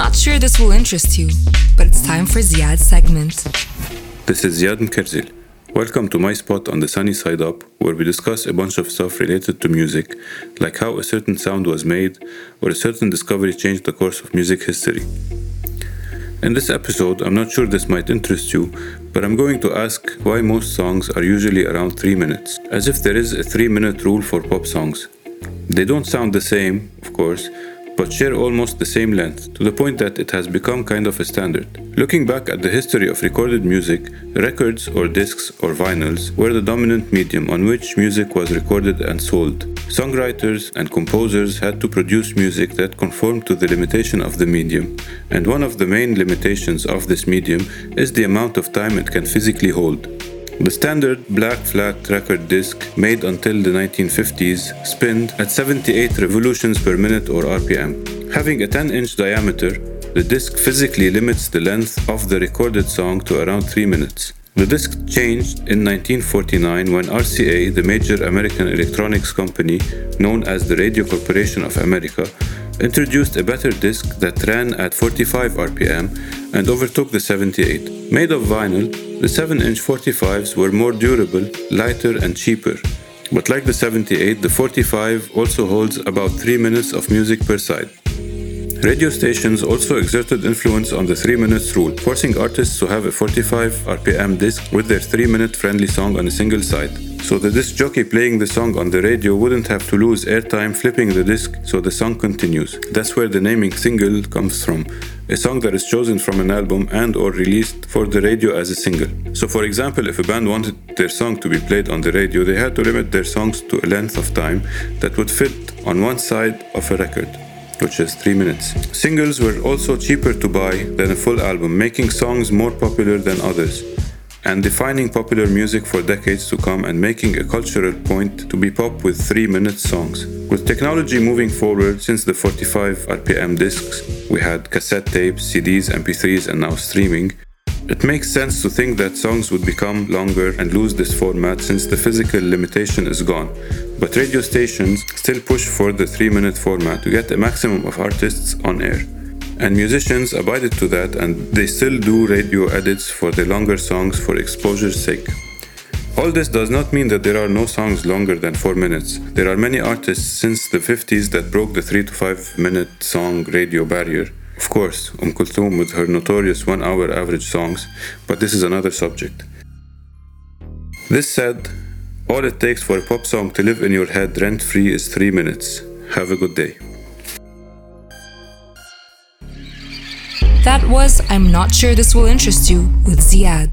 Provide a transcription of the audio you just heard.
not sure this will interest you, but it's time for Ziad's segment. This is Ziad Mkerzil. Welcome to my spot on the sunny side up, where we discuss a bunch of stuff related to music, like how a certain sound was made or a certain discovery changed the course of music history. In this episode, I'm not sure this might interest you, but I'm going to ask why most songs are usually around 3 minutes, as if there is a 3 minute rule for pop songs. They don't sound the same, of course, but share almost the same length, to the point that it has become kind of a standard. Looking back at the history of recorded music, records or discs or vinyls were the dominant medium on which music was recorded and sold. Songwriters and composers had to produce music that conformed to the limitation of the medium, and one of the main limitations of this medium is the amount of time it can physically hold. The standard black flat record disc made until the 1950s spinned at 78 revolutions per minute or RPM. Having a 10 inch diameter, the disc physically limits the length of the recorded song to around 3 minutes. The disc changed in 1949 when RCA, the major American electronics company known as the Radio Corporation of America, introduced a better disc that ran at 45 RPM and overtook the 78. Made of vinyl, the 7 inch 45s were more durable, lighter, and cheaper. But like the 78, the 45 also holds about 3 minutes of music per side. Radio stations also exerted influence on the 3 minutes rule, forcing artists to have a 45 RPM disc with their 3 minute friendly song on a single side. So the disc jockey playing the song on the radio wouldn't have to lose airtime flipping the disc so the song continues. That's where the naming single comes from, a song that is chosen from an album and or released for the radio as a single. So for example, if a band wanted their song to be played on the radio, they had to limit their songs to a length of time that would fit on one side of a record which is 3 minutes. Singles were also cheaper to buy than a full album, making songs more popular than others and defining popular music for decades to come and making a cultural point to be pop with 3 minute songs. With technology moving forward since the 45 RPM discs, we had cassette tapes, CDs, MP3s, and now streaming. It makes sense to think that songs would become longer and lose this format since the physical limitation is gone. But radio stations still push for the 3 minute format to get a maximum of artists on air and musicians abided to that and they still do radio edits for the longer songs for exposure's sake. All this does not mean that there are no songs longer than 4 minutes. There are many artists since the 50s that broke the 3 to 5 minute song radio barrier. Of course, Um Kulthum with her notorious 1 hour average songs, but this is another subject. This said, all it takes for a pop song to live in your head rent free is 3 minutes. Have a good day. That was I'm Not Sure This Will Interest You with Ziad.